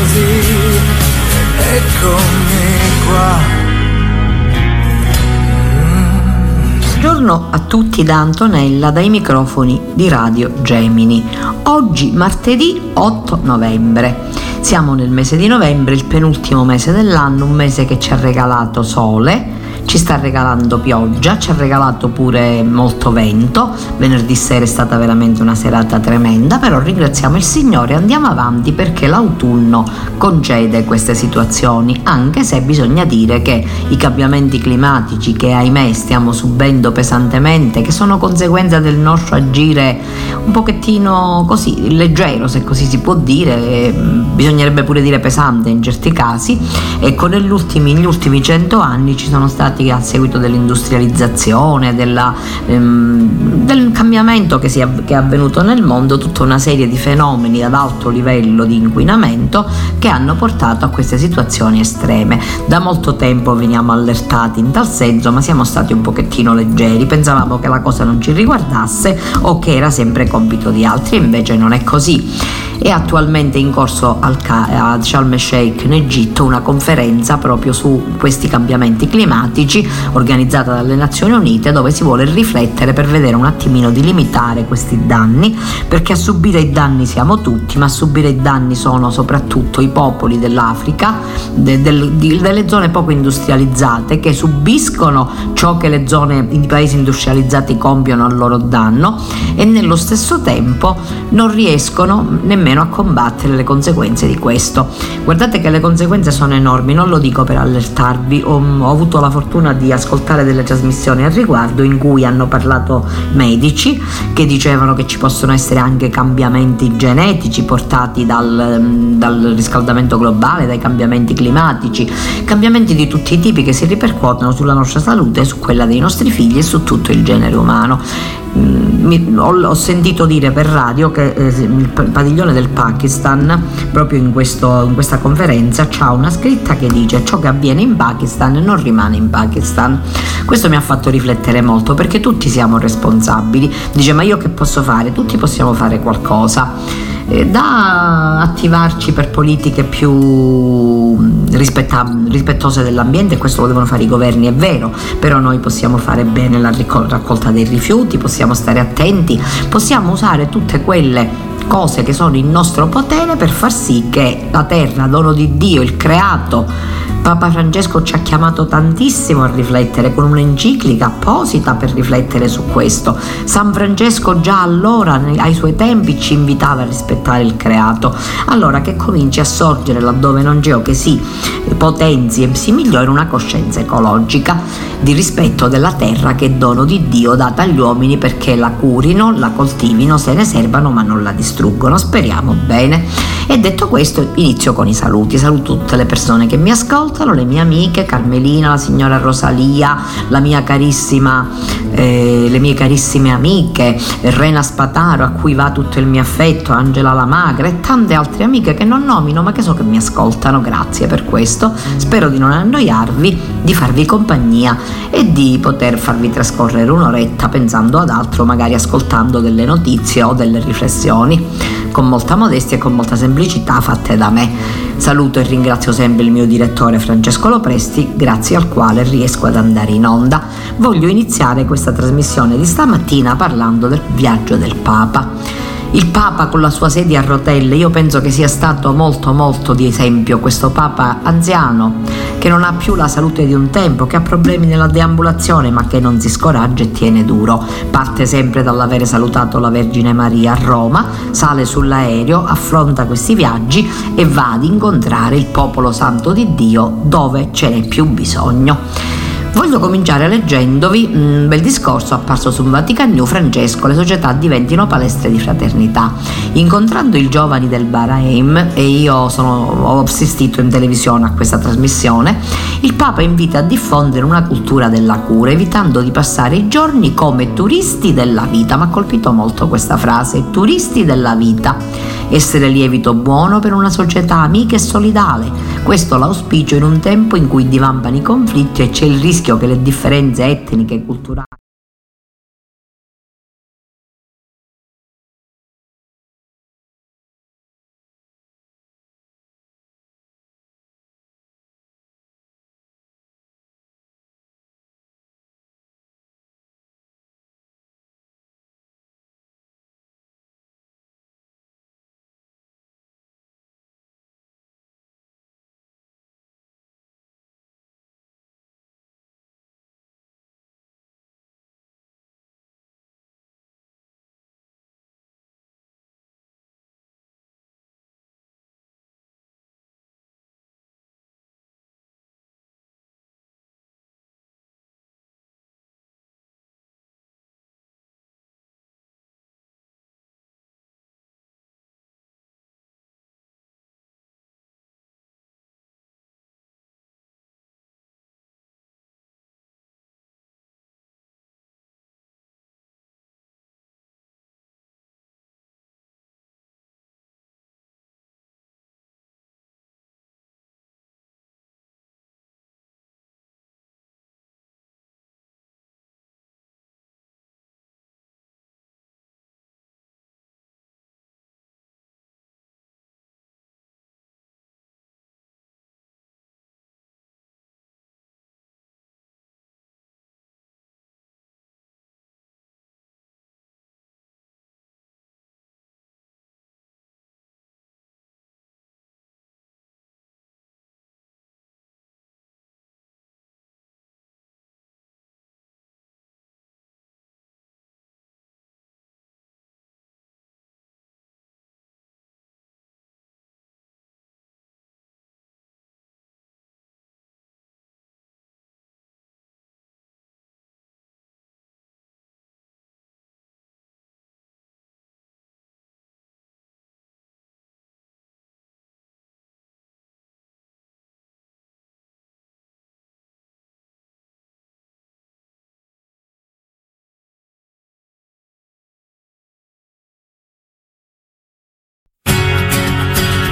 così eccomi qua Buongiorno a tutti da Antonella dai microfoni di Radio Gemini. Oggi martedì 8 novembre. Siamo nel mese di novembre, il penultimo mese dell'anno, un mese che ci ha regalato sole, ci sta regalando pioggia, ci ha regalato pure molto vento, venerdì sera è stata veramente una serata tremenda, però ringraziamo il Signore e andiamo avanti perché l'autunno concede queste situazioni, anche se bisogna dire che i cambiamenti climatici che ahimè stiamo subendo pesantemente, che sono conseguenza del nostro agire un pochettino così leggero, se così si può dire, bisognerebbe pure dire pesante in certi casi, ecco negli ultimi, ultimi cento anni ci sono stati a seguito dell'industrializzazione, della, ehm, del cambiamento che, è, che è avvenuto nel mondo, tutta una serie di fenomeni ad alto livello di inquinamento che hanno portato a queste situazioni estreme. Da molto tempo veniamo allertati in tal senso, ma siamo stati un pochettino leggeri, pensavamo che la cosa non ci riguardasse o che era sempre compito di altri, invece non è così. È attualmente in corso a Sharm el Sheikh in Egitto una conferenza proprio su questi cambiamenti climatici organizzata dalle Nazioni Unite dove si vuole riflettere per vedere un attimino di limitare questi danni perché a subire i danni siamo tutti ma a subire i danni sono soprattutto i popoli dell'Africa de, de, de, delle zone poco industrializzate che subiscono ciò che le zone i paesi industrializzati compiono al loro danno e nello stesso tempo non riescono nemmeno a combattere le conseguenze di questo. Guardate che le conseguenze sono enormi, non lo dico per allertarvi, ho, ho avuto la fortuna di ascoltare delle trasmissioni al riguardo in cui hanno parlato medici che dicevano che ci possono essere anche cambiamenti genetici portati dal, dal riscaldamento globale, dai cambiamenti climatici, cambiamenti di tutti i tipi che si ripercuotono sulla nostra salute, su quella dei nostri figli e su tutto il genere umano. Mm, mi, ho, ho, sentito dire per radio che eh, il padiglione del Pakistan, proprio in, questo, in questa conferenza, ha una scritta che dice ciò che avviene in Pakistan non rimane in Pakistan. Questo mi ha fatto riflettere molto perché tutti siamo responsabili. Dice ma io che posso fare? Tutti possiamo fare qualcosa eh, da attivarci per politiche più rispettose dell'ambiente, questo lo devono fare i governi, è vero, però noi possiamo fare bene la raccolta dei rifiuti, possiamo stare attenti, possiamo usare tutte quelle cose che sono in nostro potere per far sì che la terra, dono di Dio, il creato, Papa Francesco ci ha chiamato tantissimo a riflettere con un'enciclica apposita per riflettere su questo. San Francesco già allora, ai suoi tempi, ci invitava a rispettare il creato. Allora che cominci a sorgere laddove non c'è o che si potenzi e si migliori una coscienza ecologica di rispetto della terra che è dono di Dio data agli uomini perché la curino, la coltivino, se ne servano ma non la distruggono. Speriamo bene. E detto questo inizio con i saluti. Saluto tutte le persone che mi ascoltano, le mie amiche, Carmelina, la signora Rosalia, la mia carissima, eh, le mie carissime amiche, Rena Spataro a cui va tutto il mio affetto, Angela La Magra e tante altre amiche che non nomino ma che so che mi ascoltano. Grazie per questo. Spero di non annoiarvi, di farvi compagnia e di poter farvi trascorrere un'oretta pensando ad altro, magari ascoltando delle notizie o delle riflessioni, con molta modestia e con molta semplicità fatte da me. Saluto e ringrazio sempre il mio direttore Francesco Lopresti, grazie al quale riesco ad andare in onda. Voglio iniziare questa trasmissione di stamattina parlando del viaggio del Papa. Il Papa con la sua sedia a rotelle, io penso che sia stato molto molto di esempio questo Papa anziano che non ha più la salute di un tempo, che ha problemi nella deambulazione ma che non si scoraggia e tiene duro. Parte sempre dall'avere salutato la Vergine Maria a Roma, sale sull'aereo, affronta questi viaggi e va ad incontrare il popolo santo di Dio dove ce n'è più bisogno. Voglio cominciare leggendovi un bel discorso apparso su Vatican New Francesco, le società diventino palestre di fraternità. Incontrando i giovani del Bahrain, e io sono, ho assistito in televisione a questa trasmissione, il Papa invita a diffondere una cultura della cura, evitando di passare i giorni come turisti della vita. Mi ha colpito molto questa frase, turisti della vita. Essere lievito buono per una società amica e solidale. Questo l'auspicio in un tempo in cui divampano i conflitti e c'è il rischio che le differenze etniche e culturali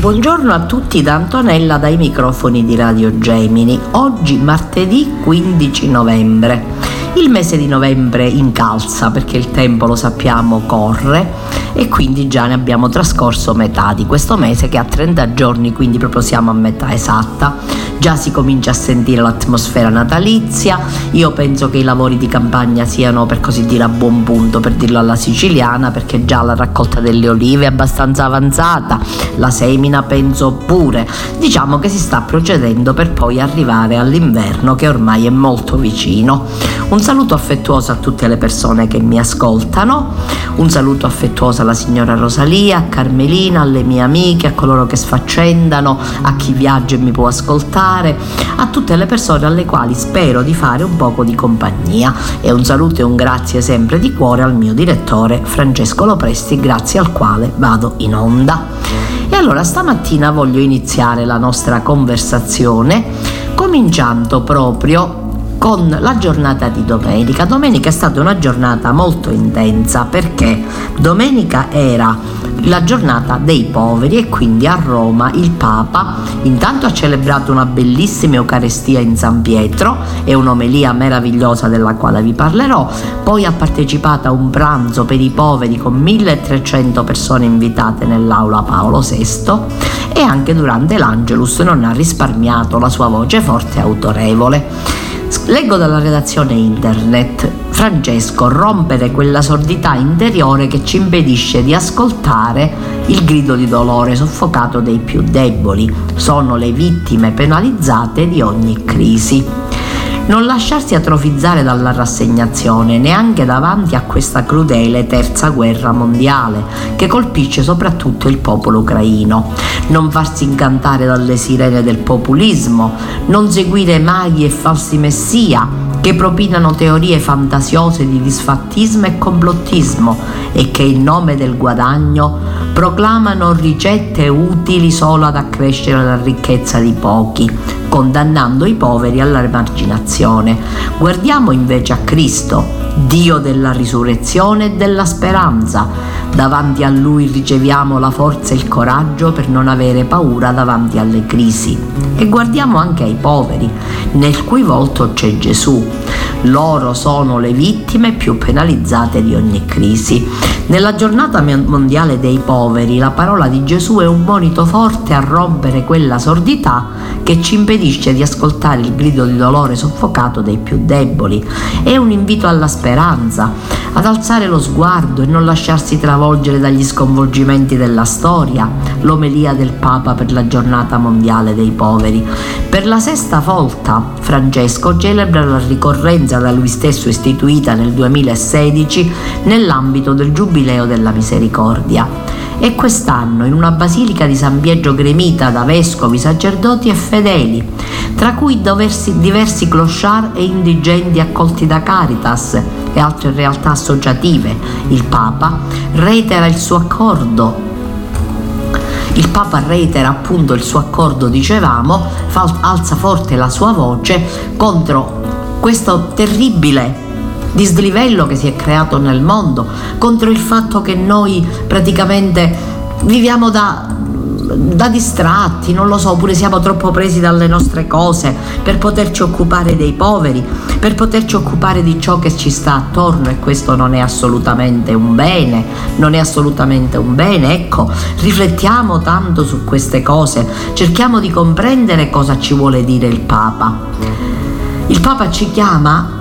Buongiorno a tutti da Antonella dai microfoni di Radio Gemini. Oggi martedì 15 novembre. Il mese di novembre incalza perché il tempo lo sappiamo corre e quindi già ne abbiamo trascorso metà di questo mese che ha 30 giorni, quindi proprio siamo a metà esatta già si comincia a sentire l'atmosfera natalizia, io penso che i lavori di campagna siano per così dire a buon punto, per dirlo alla siciliana, perché già la raccolta delle olive è abbastanza avanzata, la semina penso pure, diciamo che si sta procedendo per poi arrivare all'inverno che ormai è molto vicino. Un saluto affettuoso a tutte le persone che mi ascoltano, un saluto affettuoso alla signora Rosalia, a Carmelina, alle mie amiche, a coloro che sfaccendano, a chi viaggia e mi può ascoltare, a tutte le persone alle quali spero di fare un poco di compagnia e un saluto e un grazie sempre di cuore al mio direttore Francesco Lopresti, grazie al quale vado in onda. E allora stamattina voglio iniziare la nostra conversazione cominciando proprio con la giornata di domenica. Domenica è stata una giornata molto intensa perché domenica era la giornata dei poveri e quindi a Roma il Papa intanto ha celebrato una bellissima Eucaristia in San Pietro e un'omelia meravigliosa della quale vi parlerò, poi ha partecipato a un pranzo per i poveri con 1300 persone invitate nell'aula Paolo VI e anche durante l'Angelus non ha risparmiato la sua voce forte e autorevole. Leggo dalla redazione internet Francesco rompere quella sordità interiore che ci impedisce di ascoltare il grido di dolore soffocato dei più deboli. Sono le vittime penalizzate di ogni crisi non lasciarsi atrofizzare dalla rassegnazione neanche davanti a questa crudele terza guerra mondiale che colpisce soprattutto il popolo ucraino, non farsi incantare dalle sirene del populismo, non seguire maghi e falsi messia che propinano teorie fantasiose di disfattismo e complottismo e che in nome del guadagno proclamano ricette utili solo ad accrescere la ricchezza di pochi, condannando i poveri all'emarginazione. Guardiamo invece a Cristo, Dio della risurrezione e della speranza. Davanti a Lui riceviamo la forza e il coraggio per non avere paura davanti alle crisi. E guardiamo anche ai poveri, nel cui volto c'è Gesù. Loro sono le vittime più penalizzate di ogni crisi. Nella giornata mondiale dei poveri la parola di Gesù è un monito forte a rompere quella sordità che ci impedisce di ascoltare il grido di dolore soffocato dei più deboli. È un invito alla speranza, ad alzare lo sguardo e non lasciarsi travolgere dagli sconvolgimenti della storia, l'omelia del Papa per la giornata mondiale dei poveri. Per la sesta volta Francesco celebra la ricorrenza da lui stesso istituita nel 2016 nell'ambito del Giubileo della Misericordia e quest'anno in una basilica di San Biagio gremita da vescovi, sacerdoti e fedeli, tra cui diversi, diversi clochard e indigenti accolti da Caritas e altre realtà associative. Il Papa reitera il suo accordo il Papa reitera appunto il suo accordo, dicevamo, alza forte la sua voce contro questo terribile dislivello che si è creato nel mondo, contro il fatto che noi praticamente viviamo da, da distratti, non lo so, oppure siamo troppo presi dalle nostre cose per poterci occupare dei poveri, per poterci occupare di ciò che ci sta attorno e questo non è assolutamente un bene, non è assolutamente un bene. Ecco, riflettiamo tanto su queste cose, cerchiamo di comprendere cosa ci vuole dire il Papa. Il Papa ci chiama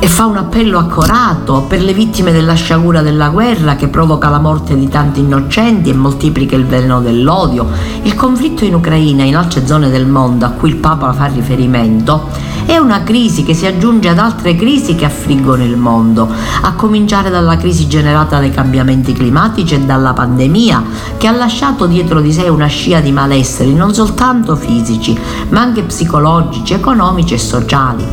e fa un appello accorato per le vittime della sciagura della guerra che provoca la morte di tanti innocenti e moltiplica il veleno dell'odio. Il conflitto in Ucraina e in altre zone del mondo a cui il Papa fa riferimento è una crisi che si aggiunge ad altre crisi che affliggono il mondo, a cominciare dalla crisi generata dai cambiamenti climatici e dalla pandemia che ha lasciato dietro di sé una scia di malesseri non soltanto fisici, ma anche psicologici, economici e sociali.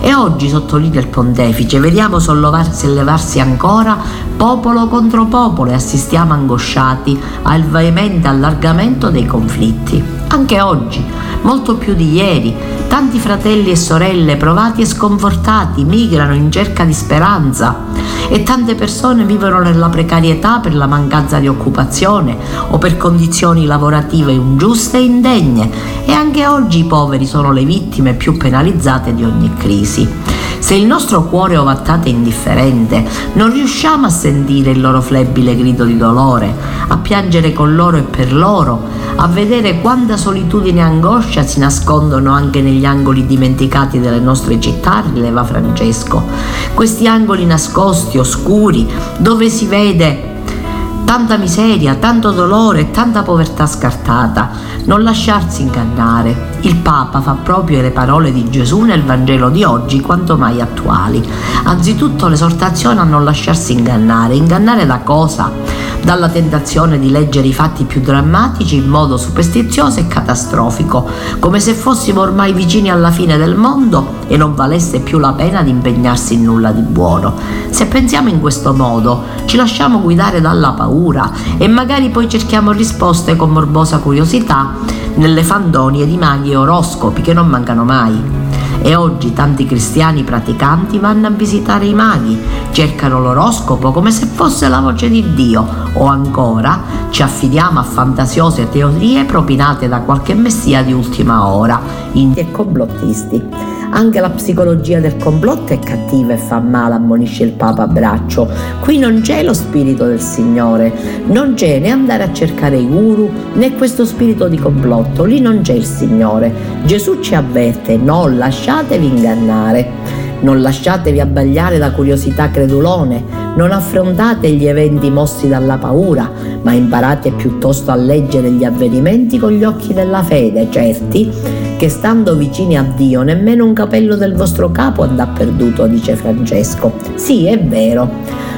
E oggi, sottolinea il pontefice, vediamo sollevarsi e levarsi ancora popolo contro popolo e assistiamo angosciati al veemente allargamento dei conflitti. Anche oggi, molto più di ieri, tanti fratelli e sorelle provati e sconfortati migrano in cerca di speranza e tante persone vivono nella precarietà per la mancanza di occupazione o per condizioni lavorative ingiuste e indegne e anche oggi i poveri sono le vittime più penalizzate di ogni crisi. Se il nostro cuore ovattato è indifferente, non riusciamo a sentire il loro flebile grido di dolore, a piangere con loro e per loro, a vedere quanta solitudine e angoscia si nascondono anche negli angoli dimenticati delle nostre città, rileva Francesco. Questi angoli nascosti, oscuri, dove si vede tanta miseria, tanto dolore tanta povertà scartata. Non lasciarsi ingannare. Il Papa fa proprio le parole di Gesù nel Vangelo di oggi quanto mai attuali. Anzitutto l'esortazione a non lasciarsi ingannare. Ingannare da cosa? dalla tentazione di leggere i fatti più drammatici in modo superstizioso e catastrofico, come se fossimo ormai vicini alla fine del mondo e non valesse più la pena di impegnarsi in nulla di buono. Se pensiamo in questo modo, ci lasciamo guidare dalla paura e magari poi cerchiamo risposte con morbosa curiosità nelle fandonie di maghi e oroscopi che non mancano mai. E oggi tanti cristiani praticanti vanno a visitare i maghi, cercano l'oroscopo come se fosse la voce di Dio o ancora ci affidiamo a fantasiose teorie propinate da qualche messia di ultima ora, indi e complottisti. Anche la psicologia del complotto è cattiva e fa male, ammonisce il Papa a braccio. Qui non c'è lo spirito del Signore, non c'è né andare a cercare i guru né questo spirito di complotto, lì non c'è il Signore. Gesù ci avverte, non lasciatevi ingannare. Non lasciatevi abbagliare da curiosità credulone, non affrontate gli eventi mossi dalla paura, ma imparate piuttosto a leggere gli avvenimenti con gli occhi della fede, certi che stando vicini a Dio nemmeno un capello del vostro capo andrà perduto, dice Francesco. Sì, è vero,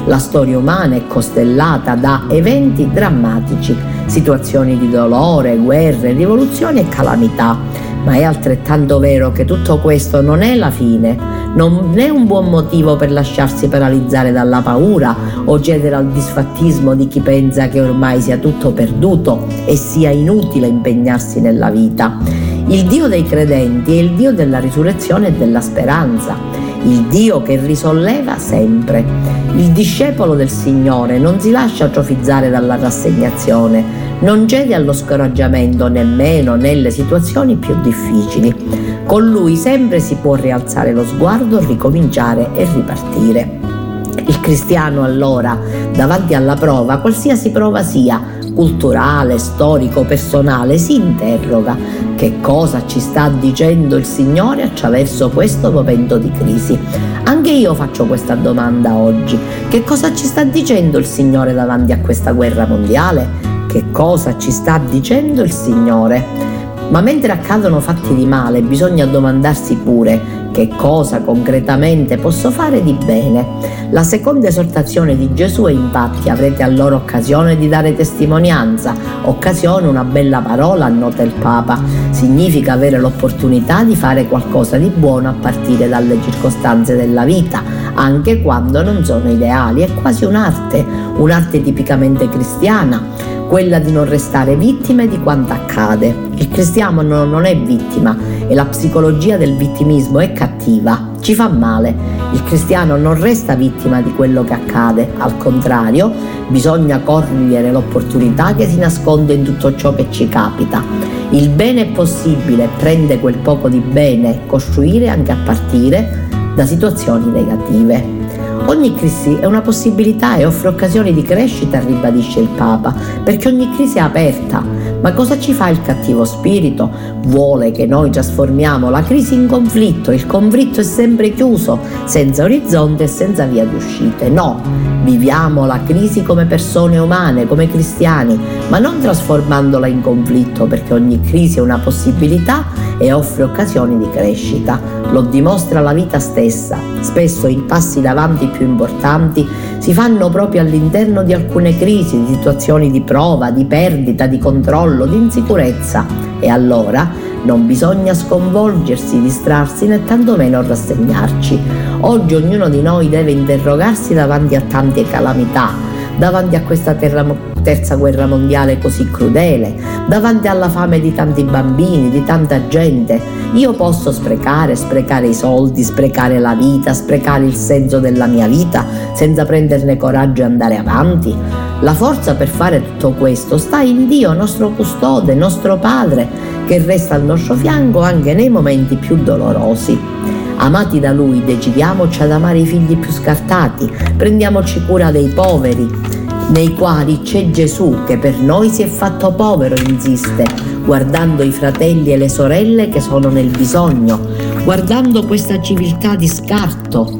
la storia umana è costellata da eventi drammatici, situazioni di dolore, guerre, rivoluzioni e calamità ma è altrettanto vero che tutto questo non è la fine, non è un buon motivo per lasciarsi paralizzare dalla paura o cedere al disfattismo di chi pensa che ormai sia tutto perduto e sia inutile impegnarsi nella vita. Il Dio dei credenti è il Dio della risurrezione e della speranza, il Dio che risolleva sempre. Il discepolo del Signore non si lascia atrofizzare dalla rassegnazione, non cede allo scoraggiamento nemmeno nelle situazioni più difficili. Con lui sempre si può rialzare lo sguardo, ricominciare e ripartire. Il cristiano allora, davanti alla prova, qualsiasi prova sia, culturale, storico, personale, si interroga che cosa ci sta dicendo il Signore attraverso questo momento di crisi. Anche io faccio questa domanda oggi. Che cosa ci sta dicendo il Signore davanti a questa guerra mondiale? che cosa ci sta dicendo il Signore. Ma mentre accadono fatti di male bisogna domandarsi pure che cosa concretamente posso fare di bene. La seconda esortazione di Gesù è infatti avrete allora occasione di dare testimonianza. Occasione, una bella parola, annota il Papa. Significa avere l'opportunità di fare qualcosa di buono a partire dalle circostanze della vita, anche quando non sono ideali. È quasi un'arte, un'arte tipicamente cristiana quella di non restare vittime di quanto accade. Il cristiano non è vittima e la psicologia del vittimismo è cattiva, ci fa male. Il cristiano non resta vittima di quello che accade, al contrario, bisogna cogliere l'opportunità che si nasconde in tutto ciò che ci capita. Il bene è possibile, prende quel poco di bene, costruire anche a partire da situazioni negative. Ogni crisi è una possibilità e offre occasioni di crescita, ribadisce il Papa, perché ogni crisi è aperta. Ma cosa ci fa il cattivo spirito? Vuole che noi trasformiamo la crisi in conflitto, il conflitto è sempre chiuso, senza orizzonte e senza via di uscite. No, viviamo la crisi come persone umane, come cristiani, ma non trasformandola in conflitto, perché ogni crisi è una possibilità e offre occasioni di crescita. Lo dimostra la vita stessa. Spesso i passi davanti più importanti si fanno proprio all'interno di alcune crisi, di situazioni di prova, di perdita, di controllo, di insicurezza. E allora non bisogna sconvolgersi, distrarsi né tantomeno rassegnarci. Oggi ognuno di noi deve interrogarsi davanti a tante calamità, davanti a questa terra terza guerra mondiale così crudele, davanti alla fame di tanti bambini, di tanta gente. Io posso sprecare, sprecare i soldi, sprecare la vita, sprecare il senso della mia vita senza prenderne coraggio e andare avanti. La forza per fare tutto questo sta in Dio, nostro custode, nostro Padre, che resta al nostro fianco anche nei momenti più dolorosi. Amati da Lui, decidiamoci ad amare i figli più scartati, prendiamoci cura dei poveri, nei quali c'è Gesù che per noi si è fatto povero, insiste, guardando i fratelli e le sorelle che sono nel bisogno, guardando questa civiltà di scarto,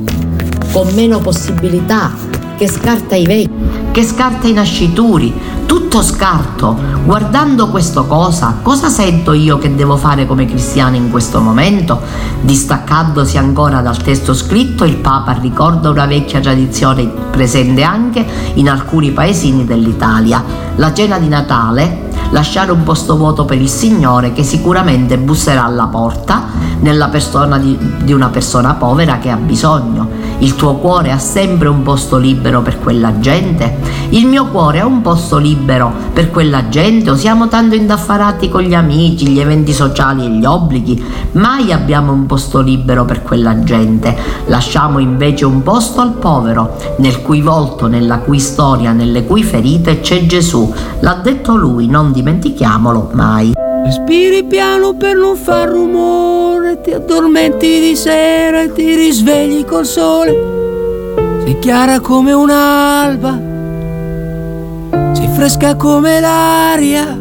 con meno possibilità, che scarta i vecchi, che scarta i nascituri, tutto scarto. Guardando questo cosa, cosa sento io che devo fare come cristiano in questo momento? Distaccandosi ancora dal testo scritto, il Papa ricorda una vecchia tradizione presente anche in alcuni paesini dell'Italia. La cena di Natale lasciare un posto vuoto per il Signore che sicuramente busserà alla porta nella persona di, di, una persona povera che ha bisogno. Il tuo cuore ha sempre un posto libero per quella gente? Il mio cuore ha un posto libero per quella gente o siamo tanto indaffarati con gli amici, gli eventi sociali e gli obblighi? Mai abbiamo un posto libero per quella gente. Lasciamo invece un posto al povero, nel cui volto, nella cui storia, nelle cui ferite c'è Gesù. L'ha detto lui, non dimentichiamolo mai. Respiri piano per non far rumore, ti addormenti di sera e ti risvegli col sole. Sei chiara come un'alba, sei fresca come l'aria.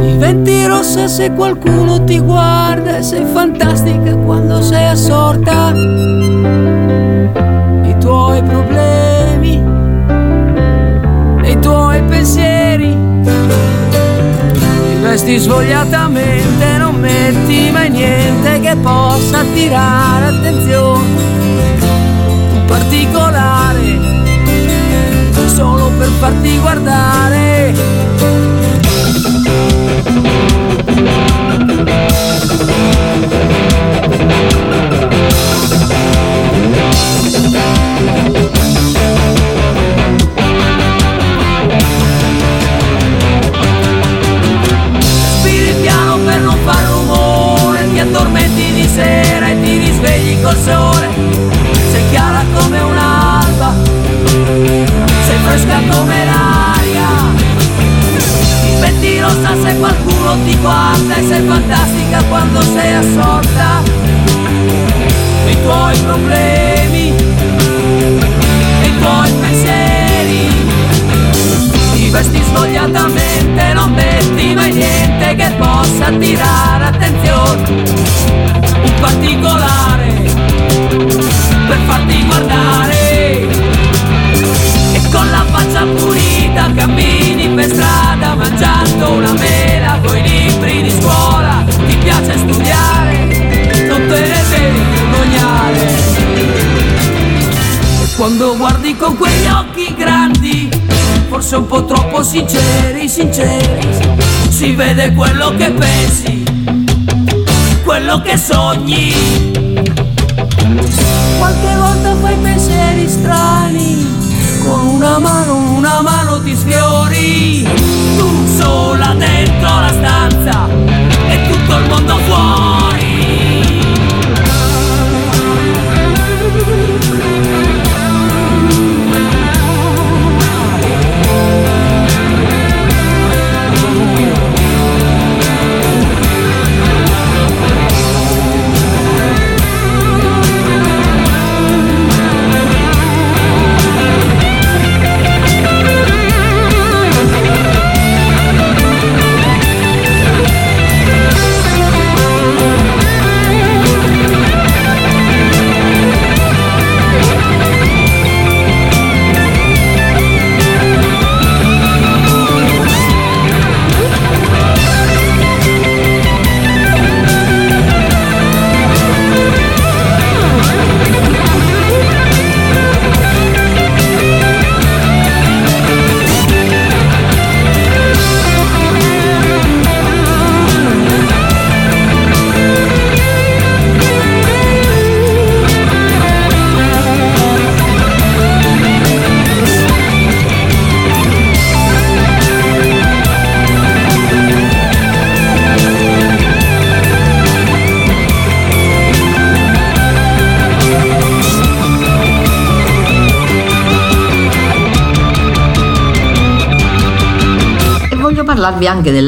Diventi rossa se qualcuno ti guarda e sei fantastica quando sei assorta. I tuoi problemi, i tuoi pensieri vesti svogliatamente, non metti mai niente che possa attirare attenzione. Particolare, solo per farti guardare. Sinceri sinceri si vede quello che pensi quello che sogni. Qualche volta fai pensieri strani, con una mano, una mano ti sfiori. Tu sola dentro la stanza e tutto il mondo fuori.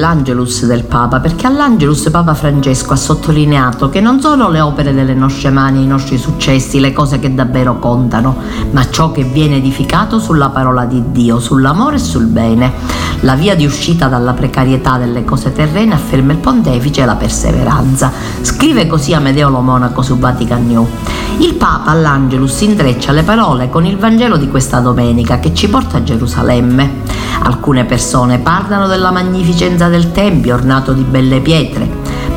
dell'Angelus del Papa, perché all'Angelus Papa Francesco ha sottolineato che non sono le opere delle nostre mani, i nostri successi, le cose che davvero contano, ma ciò che viene edificato sulla parola di Dio, sull'amore e sul bene. La via di uscita dalla precarietà delle cose terrene, afferma il pontefice, è la perseveranza. Scrive così Amedeo Monaco su Vatican New. Il Papa all'Angelus intreccia le parole con il Vangelo di questa domenica che ci porta a Gerusalemme. Alcune persone parlano della magnificenza del Tempio ornato di belle pietre,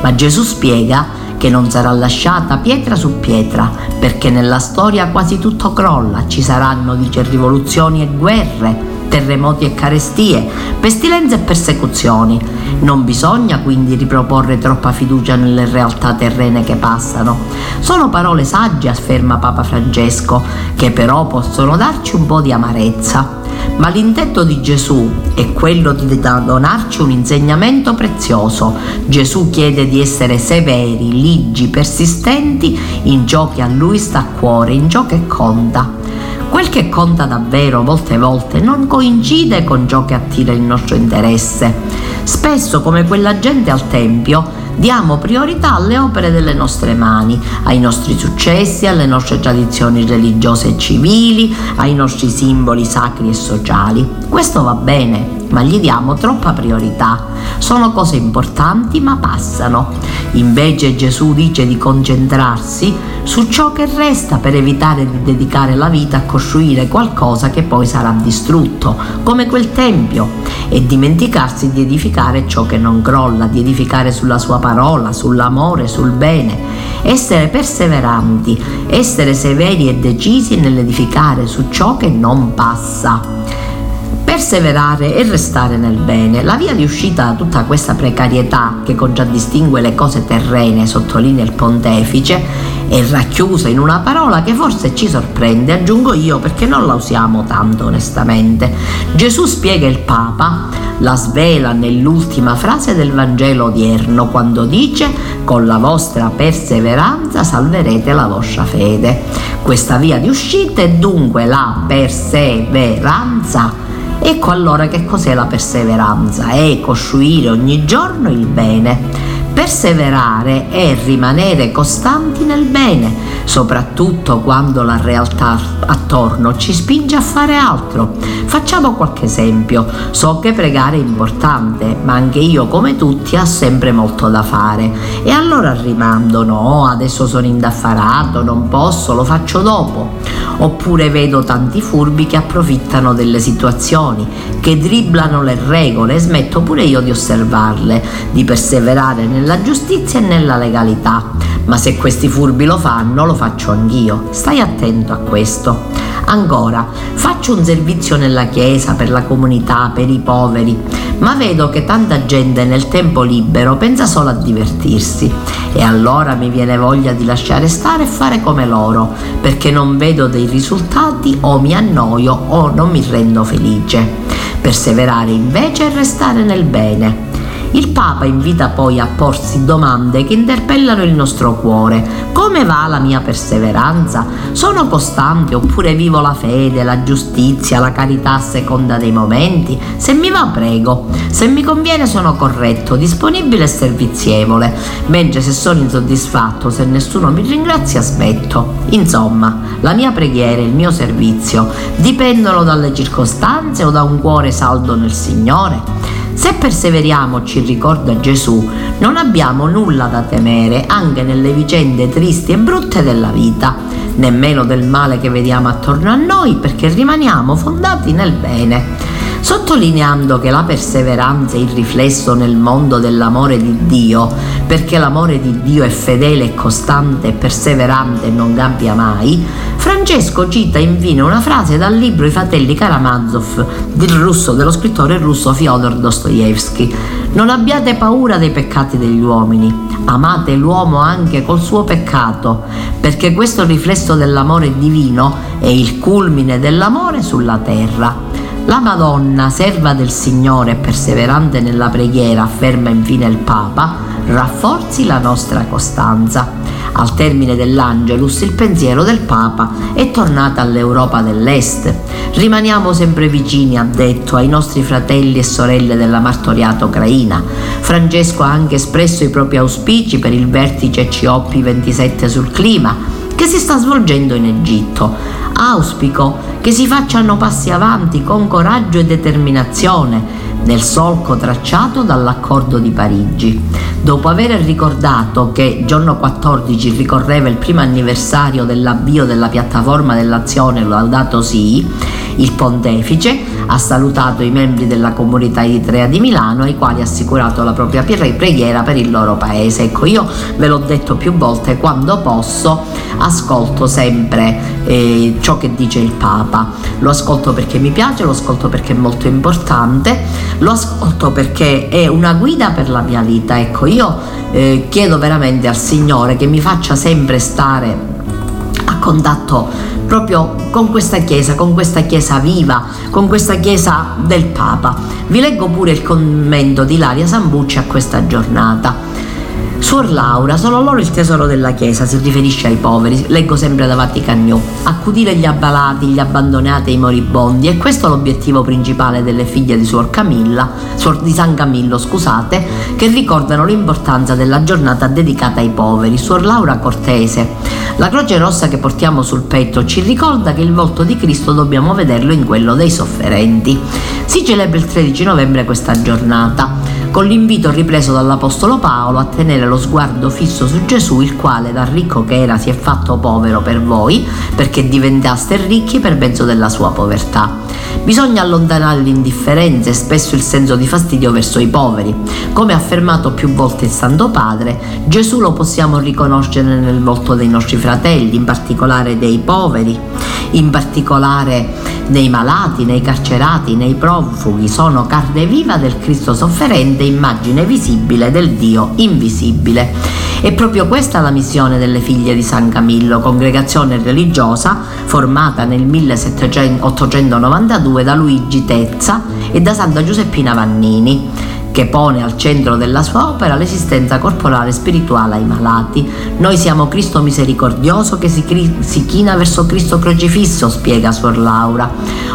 ma Gesù spiega che non sarà lasciata pietra su pietra, perché nella storia quasi tutto crolla, ci saranno, dice, rivoluzioni e guerre, terremoti e carestie, pestilenze e persecuzioni. Non bisogna quindi riproporre troppa fiducia nelle realtà terrene che passano. Sono parole sagge, afferma Papa Francesco, che però possono darci un po' di amarezza. Ma l'intento di Gesù è quello di donarci un insegnamento prezioso. Gesù chiede di essere severi, ligi, persistenti in ciò che a lui sta a cuore, in ciò che conta. Quel che conta davvero molte volte non coincide con ciò che attira il nostro interesse. Spesso, come quella gente al Tempio, diamo priorità alle opere delle nostre mani, ai nostri successi, alle nostre tradizioni religiose e civili, ai nostri simboli sacri e sociali. Questo va bene, ma gli diamo troppa priorità. Sono cose importanti ma passano. Invece Gesù dice di concentrarsi su ciò che resta per evitare di dedicare la vita a costruire qualcosa che poi sarà distrutto, come quel tempio, e dimenticarsi di edificare ciò che non crolla, di edificare sulla sua parola, sull'amore, sul bene. Essere perseveranti, essere severi e decisi nell'edificare su ciò che non passa perseverare e restare nel bene. La via di uscita da tutta questa precarietà che contraddistingue le cose terrene, sottolinea il pontefice, è racchiusa in una parola che forse ci sorprende, aggiungo io perché non la usiamo tanto onestamente. Gesù spiega il Papa, la svela nell'ultima frase del Vangelo odierno quando dice con la vostra perseveranza salverete la vostra fede. Questa via di uscita è dunque la perseveranza Ecco allora che cos'è la perseveranza? È costruire ogni giorno il bene. Perseverare è rimanere costanti nel bene, soprattutto quando la realtà attorno ci spinge a fare altro. Facciamo qualche esempio. So che pregare è importante, ma anche io come tutti ha sempre molto da fare. E allora rimando, no, adesso sono indaffarato, non posso, lo faccio dopo. Oppure vedo tanti furbi che approfittano delle situazioni, che dribblano le regole e smetto pure io di osservarle, di perseverare nella giustizia e nella legalità. Ma se questi furbi lo fanno, lo faccio anch'io. Stai attento a questo. Ancora, faccio un servizio nella chiesa, per la comunità, per i poveri, ma vedo che tanta gente nel tempo libero pensa solo a divertirsi e allora mi viene voglia di lasciare stare e fare come loro, perché non vedo dei risultati o mi annoio o non mi rendo felice. Perseverare invece è restare nel bene il Papa invita poi a porsi domande che interpellano il nostro cuore. Come va la mia perseveranza? Sono costante oppure vivo la fede, la giustizia, la carità a seconda dei momenti? Se mi va prego, se mi conviene sono corretto, disponibile e servizievole, mentre se sono insoddisfatto, se nessuno mi ringrazia smetto. Insomma, la mia preghiera e il mio servizio dipendono dalle circostanze o da un cuore saldo nel Signore? Se perseveriamo, ci ricorda Gesù, non abbiamo nulla da temere anche nelle vicende tristi e brutte della vita, nemmeno del male che vediamo attorno a noi, perché rimaniamo fondati nel bene sottolineando che la perseveranza è il riflesso nel mondo dell'amore di Dio, perché l'amore di Dio è fedele e costante, perseverante e non cambia mai, Francesco cita infine una frase dal libro I fratelli Karamazov del russo, dello scrittore russo Fyodor Dostoevsky. Non abbiate paura dei peccati degli uomini, amate l'uomo anche col suo peccato, perché questo riflesso dell'amore divino è il culmine dell'amore sulla terra. La Madonna, serva del Signore e perseverante nella preghiera, afferma infine il Papa, rafforzi la nostra costanza. Al termine dell'Angelus il pensiero del Papa è tornato all'Europa dell'Est. Rimaniamo sempre vicini, ha detto, ai nostri fratelli e sorelle della martoriata Ucraina. Francesco ha anche espresso i propri auspici per il vertice COP27 sul clima che si sta svolgendo in Egitto. Auspico che si facciano passi avanti con coraggio e determinazione nel solco tracciato dall'accordo di Parigi. Dopo aver ricordato che giorno 14 ricorreva il primo anniversario dell'avvio della piattaforma dell'azione Laudato Si, il pontefice ha salutato i membri della comunità eritrea di Milano ai quali ha assicurato la propria preghiera per il loro paese. Ecco, io ve l'ho detto più volte, quando posso ascolto sempre eh, ciò che dice il Papa. Lo ascolto perché mi piace, lo ascolto perché è molto importante, lo ascolto perché è una guida per la mia vita. Ecco, io eh, chiedo veramente al Signore che mi faccia sempre stare a contatto proprio con questa chiesa, con questa chiesa viva, con questa chiesa del Papa. Vi leggo pure il commento di Ilaria Sambucci a questa giornata. Suor Laura, solo loro il tesoro della Chiesa, si riferisce ai poveri, leggo sempre da Vatican New. Accudire gli abbalati, gli abbandonati e i moribondi, e questo è l'obiettivo principale delle figlie di Suor Camilla, Suor di San Camillo, scusate, che ricordano l'importanza della giornata dedicata ai poveri. Suor Laura Cortese. La croce rossa che portiamo sul petto ci ricorda che il volto di Cristo dobbiamo vederlo in quello dei sofferenti. Si celebra il 13 novembre questa giornata con l'invito ripreso dall'Apostolo Paolo a tenere lo sguardo fisso su Gesù, il quale da ricco che era si è fatto povero per voi, perché diventaste ricchi per mezzo della sua povertà. Bisogna allontanare l'indifferenza e spesso il senso di fastidio verso i poveri. Come ha affermato più volte il Santo Padre, Gesù lo possiamo riconoscere nel volto dei nostri fratelli, in particolare dei poveri, in particolare nei malati, nei carcerati, nei profughi. Sono carne viva del Cristo sofferente, immagine visibile del Dio invisibile. È proprio questa la missione delle figlie di San Camillo, congregazione religiosa formata nel 1892 da Luigi Tezza e da Santa Giuseppina Vannini che pone al centro della sua opera l'esistenza corporale e spirituale ai malati. Noi siamo Cristo misericordioso che si, cri- si, china verso Cristo crocifisso, spiega Suor Laura.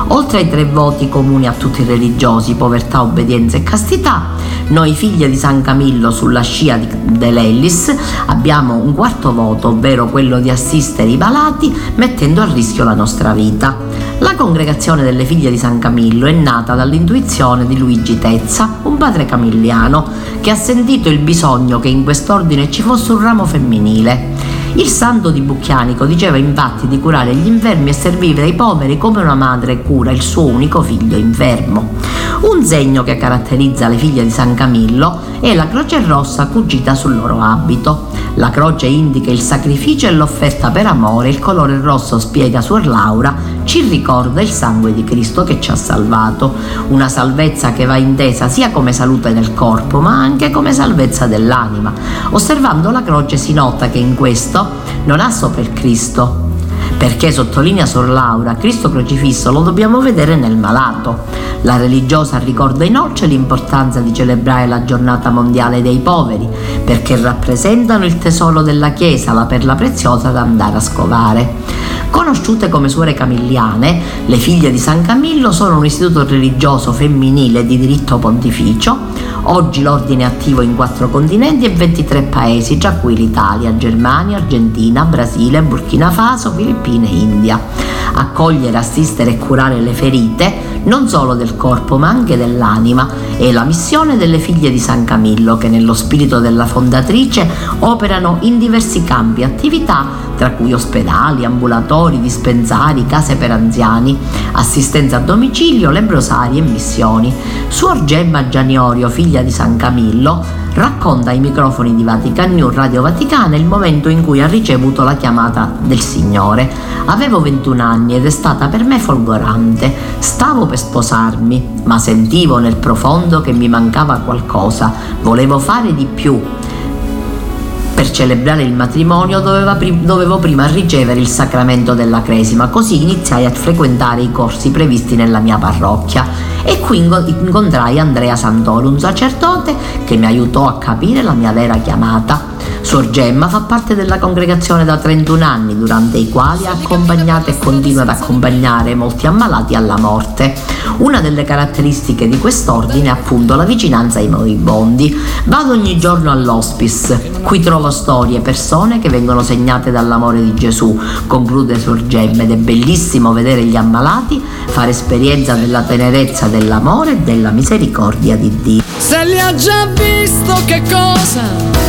Oltre ai tre voti comuni a tutti i religiosi, povertà, obbedienza e castità, noi figlie di San Camillo sulla scia di dell'Ellis abbiamo un quarto voto, ovvero quello di assistere i malati mettendo a rischio la nostra vita. La congregazione delle figlie di San Camillo è nata dall'intuizione di Luigi Tezza, un padre camilliano, che ha sentito il bisogno che in quest'ordine ci fosse un ramo femminile. Il santo di Bucchianico diceva infatti di curare gli infermi e servire ai poveri come una madre cura il suo unico figlio infermo. Un segno che caratterizza le figlie di San Camillo è la croce rossa cucita sul loro abito. La croce indica il sacrificio e l'offerta per amore, il colore rosso, spiega Suor Laura, ci ricorda il sangue di Cristo che ci ha salvato, una salvezza che va intesa sia come salute del corpo ma anche come salvezza dell'anima. Osservando la croce si nota che in questo non ha sopra il Cristo, perché sottolinea Sor Laura, Cristo crocifisso lo dobbiamo vedere nel malato. La religiosa ricorda inoltre l'importanza di celebrare la giornata mondiale dei poveri, perché rappresentano il tesoro della Chiesa, la perla preziosa da andare a scovare. Conosciute come suore camilliane, le figlie di San Camillo sono un istituto religioso femminile di diritto pontificio. Oggi l'ordine è attivo in quattro continenti e 23 paesi, tra cui l'Italia, Germania, Argentina, Brasile, Burkina Faso, Filippine e India. Accogliere, assistere e curare le ferite non solo del corpo ma anche dell'anima è la missione delle figlie di San Camillo che nello spirito della fondatrice operano in diversi campi attività tra cui ospedali, ambulatori, dispensari, case per anziani, assistenza a domicilio, lebrosari e missioni. Suor Gemma Gianiorio, figlia di San Camillo, racconta ai microfoni di Vatican News Radio Vaticana il momento in cui ha ricevuto la chiamata del Signore. Avevo 21 anni ed è stata per me folgorante. Stavo per sposarmi, ma sentivo nel profondo che mi mancava qualcosa. Volevo fare di più per celebrare il matrimonio dovevo prima ricevere il sacramento della cresima, così iniziai a frequentare i corsi previsti nella mia parrocchia e qui incontrai Andrea Santoro, un sacerdote che mi aiutò a capire la mia vera chiamata. Suor Gemma fa parte della congregazione da 31 anni, durante i quali ha accompagnato e continua ad accompagnare molti ammalati alla morte. Una delle caratteristiche di quest'ordine è appunto la vicinanza ai moribondi. Vado ogni giorno all'hospice, qui trovo storie, persone che vengono segnate dall'amore di Gesù, conclude Suor Gemma, ed è bellissimo vedere gli ammalati fare esperienza della tenerezza dell'amore e della misericordia di Dio. Se li ha già visto che cosa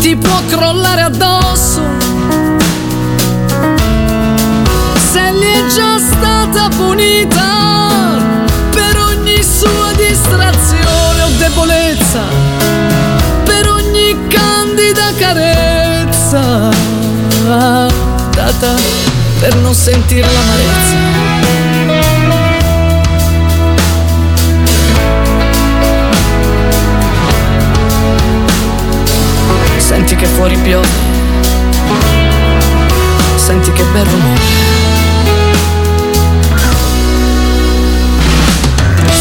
ti può crollare addosso, se li è già stata punita per ogni sua distrazione o debolezza, per ogni candida carezza data per non sentire l'amarezza. Senti che fuori piove, senti che bel rumore.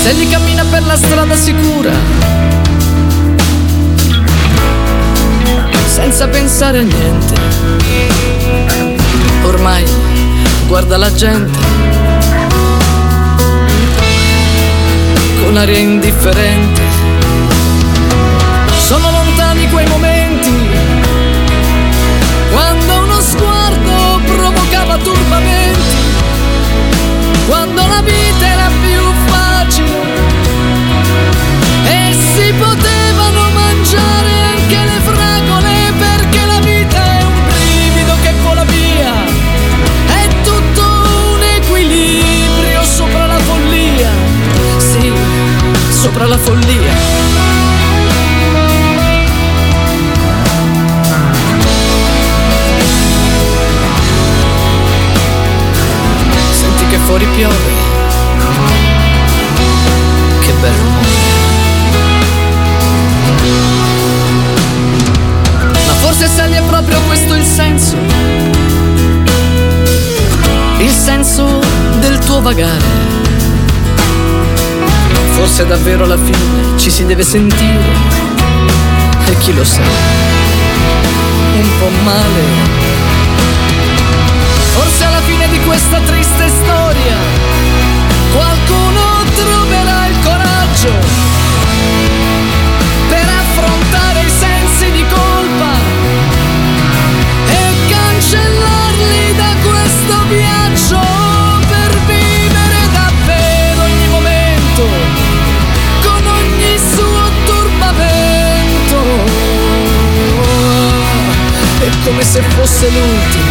Se li cammina per la strada sicura, senza pensare a niente. Ormai guarda la gente con aria indifferente. Sono lontani quei momenti Forse davvero alla fine ci si deve sentire, e chi lo sa, un po' male. Forse alla fine di questa triste se fosse l'ultimo.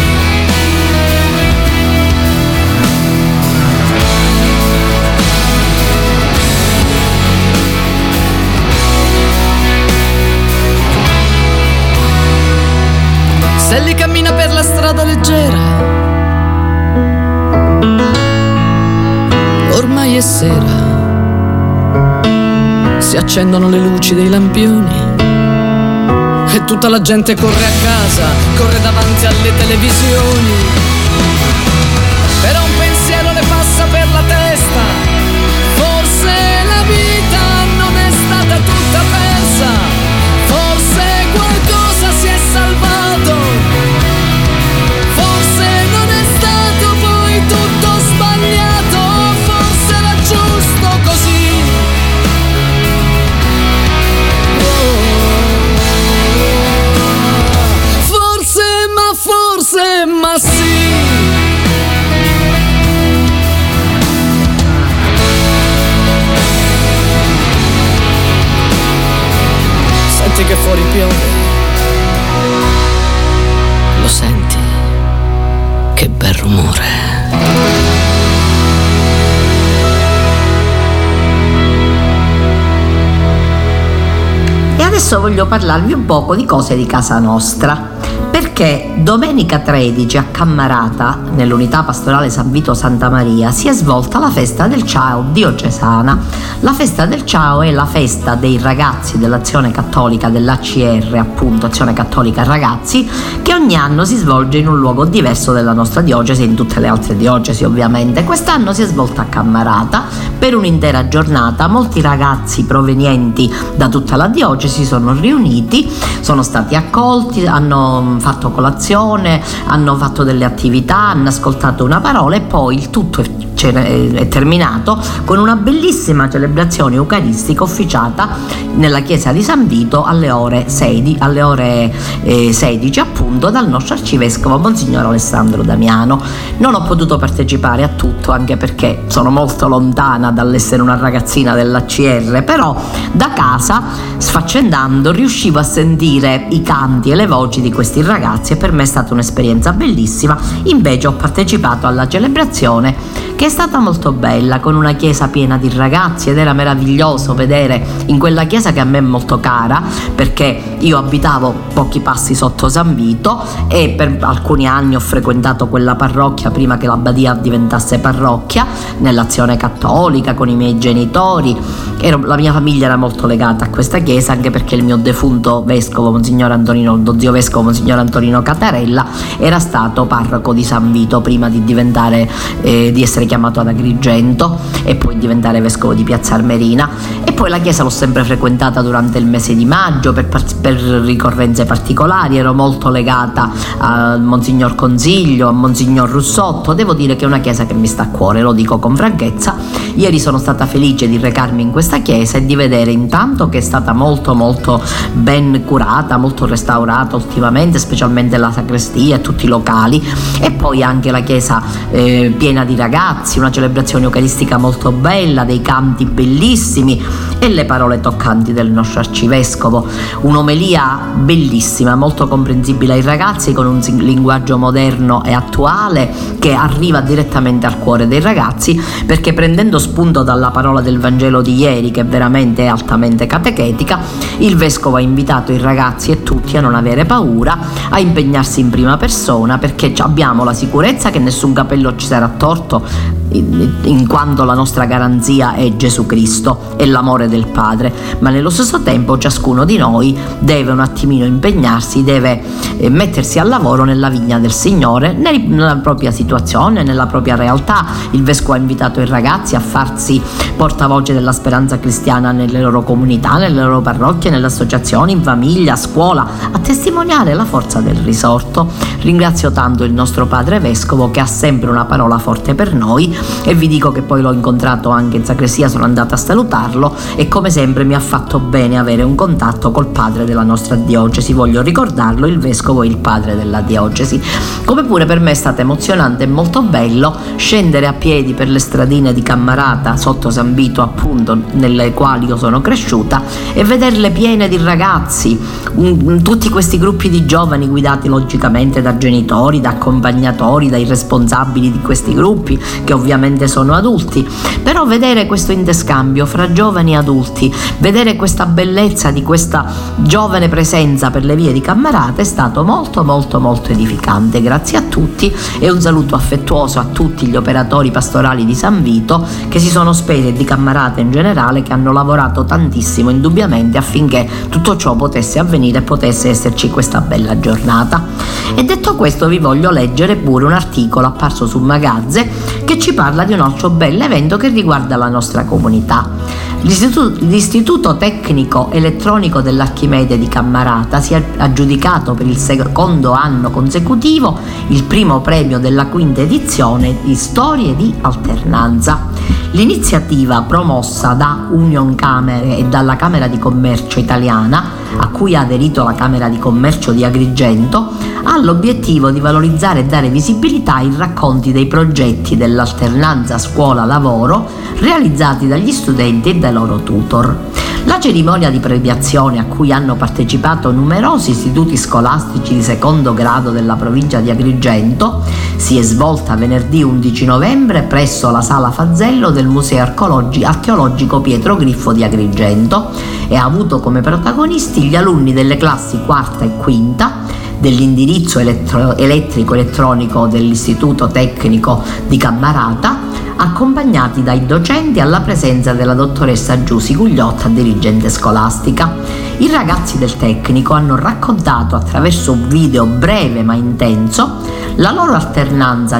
Sally cammina per la strada leggera. Ormai è sera. Si accendono le luci dei lampioni. E tutta la gente corre a casa, corre davanti alle televisioni. Senti che fuori piove. Lo senti? Che bel rumore. E adesso voglio parlarvi un poco di cose di casa nostra. Perché perché domenica 13 a Cammarata, nell'unità pastorale San Vito Santa Maria, si è svolta la festa del Ciao diocesana. La festa del Ciao è la festa dei ragazzi dell'azione cattolica dell'ACR, appunto Azione Cattolica Ragazzi, che ogni anno si svolge in un luogo diverso della nostra diocesi e in tutte le altre diocesi ovviamente. Quest'anno si è svolta a Cammarata per un'intera giornata. Molti ragazzi provenienti da tutta la diocesi sono riuniti, sono stati accolti, hanno fatto colazione, hanno fatto delle attività, hanno ascoltato una parola e poi il tutto è è terminato con una bellissima celebrazione eucaristica officiata nella chiesa di San Vito alle ore 16, alle ore, eh, 16 appunto dal nostro arcivescovo Monsignor Alessandro Damiano. Non ho potuto partecipare a tutto anche perché sono molto lontana dall'essere una ragazzina dell'ACR, però da casa sfaccendando riuscivo a sentire i canti e le voci di questi ragazzi e per me è stata un'esperienza bellissima. Invece ho partecipato alla celebrazione che è stata molto bella, con una chiesa piena di ragazzi ed era meraviglioso vedere in quella chiesa che a me è molto cara, perché io abitavo pochi passi sotto San Vito e per alcuni anni ho frequentato quella parrocchia prima che l'abbadia diventasse parrocchia, nell'azione cattolica con i miei genitori. Ero, la mia famiglia era molto legata a questa chiesa anche perché il mio defunto vescovo, Monsignor Antonino, lo zio vescovo Monsignor Antonino Catarella, era stato parroco di San Vito prima di diventare, eh, di essere chiamato ad Agrigento e poi diventare vescovo di Piazza Armerina. E poi la chiesa l'ho sempre frequentata durante il mese di maggio per, per ricorrenze particolari, ero molto legata a Monsignor Consiglio, a Monsignor Russotto, devo dire che è una chiesa che mi sta a cuore, lo dico con franchezza. Ieri sono stata felice di recarmi in questa chiesa e di vedere intanto che è stata molto molto ben curata, molto restaurata ultimamente, specialmente la sacrestia e tutti i locali. E poi anche la chiesa eh, piena di ragazzi ragazzi, una celebrazione eucaristica molto bella, dei canti bellissimi e le parole toccanti del nostro arcivescovo. Un'omelia bellissima, molto comprensibile ai ragazzi con un linguaggio moderno e attuale che arriva direttamente al cuore dei ragazzi perché prendendo spunto dalla parola del Vangelo di ieri che veramente è altamente catechetica, il vescovo ha invitato i ragazzi e tutti a non avere paura, a impegnarsi in prima persona perché abbiamo la sicurezza che nessun capello ci sarà torto in quanto la nostra garanzia è Gesù Cristo e l'amore del Padre, ma nello stesso tempo ciascuno di noi deve un attimino impegnarsi, deve eh, mettersi al lavoro nella vigna del Signore, nella propria situazione, nella propria realtà. Il Vescovo ha invitato i ragazzi a farsi portavoce della speranza cristiana nelle loro comunità, nelle loro parrocchie, nelle associazioni, in famiglia, a scuola, a testimoniare la forza del risorto. Ringrazio tanto il nostro Padre Vescovo che ha sempre una parola forte per noi e vi dico che poi l'ho incontrato anche in sacrestia, sono andata a salutarlo e come sempre mi ha fatto bene avere un contatto col padre della nostra diocesi, voglio ricordarlo, il vescovo e il padre della diocesi. Come pure per me è stato emozionante e molto bello scendere a piedi per le stradine di Cammarata sotto San Vito appunto nelle quali io sono cresciuta e vederle piene di ragazzi, tutti questi gruppi di giovani guidati logicamente da genitori, da accompagnatori, dai responsabili di questi gruppi che ovviamente sono adulti, però vedere questo interscambio fra giovani e adulti, vedere questa bellezza di questa giovane presenza per le vie di Cammarata è stato molto molto molto edificante. Grazie a tutti e un saluto affettuoso a tutti gli operatori pastorali di San Vito che si sono spesi e di Cammarata in generale che hanno lavorato tantissimo indubbiamente affinché tutto ciò potesse avvenire e potesse esserci questa bella giornata. E detto questo vi voglio leggere pure un articolo apparso su Magazze che ci parla di un altro bell'evento che riguarda la nostra comunità. L'Istituto, l'Istituto Tecnico Elettronico dell'Archimede di Cammarata si è aggiudicato per il secondo anno consecutivo il primo premio della quinta edizione di Storie di Alternanza. L'iniziativa promossa da Union Camere e dalla Camera di Commercio italiana, a cui ha aderito la Camera di Commercio di Agrigento, ha l'obiettivo di valorizzare e dare visibilità ai racconti dei progetti dell'alternanza scuola-lavoro realizzati dagli studenti e dai loro tutor. La cerimonia di premiazione a cui hanno partecipato numerosi istituti scolastici di secondo grado della provincia di Agrigento si è svolta venerdì 11 novembre presso la sala Fazzello del Museo Archeologico Pietro Griffo di Agrigento e ha avuto come protagonisti gli alunni delle classi quarta e quinta dell'indirizzo elettro- elettrico-elettronico dell'Istituto Tecnico di Cammarata accompagnati dai docenti alla presenza della dottoressa Giussi Gugliotta, dirigente scolastica. I ragazzi del tecnico hanno raccontato attraverso un video breve ma intenso la loro,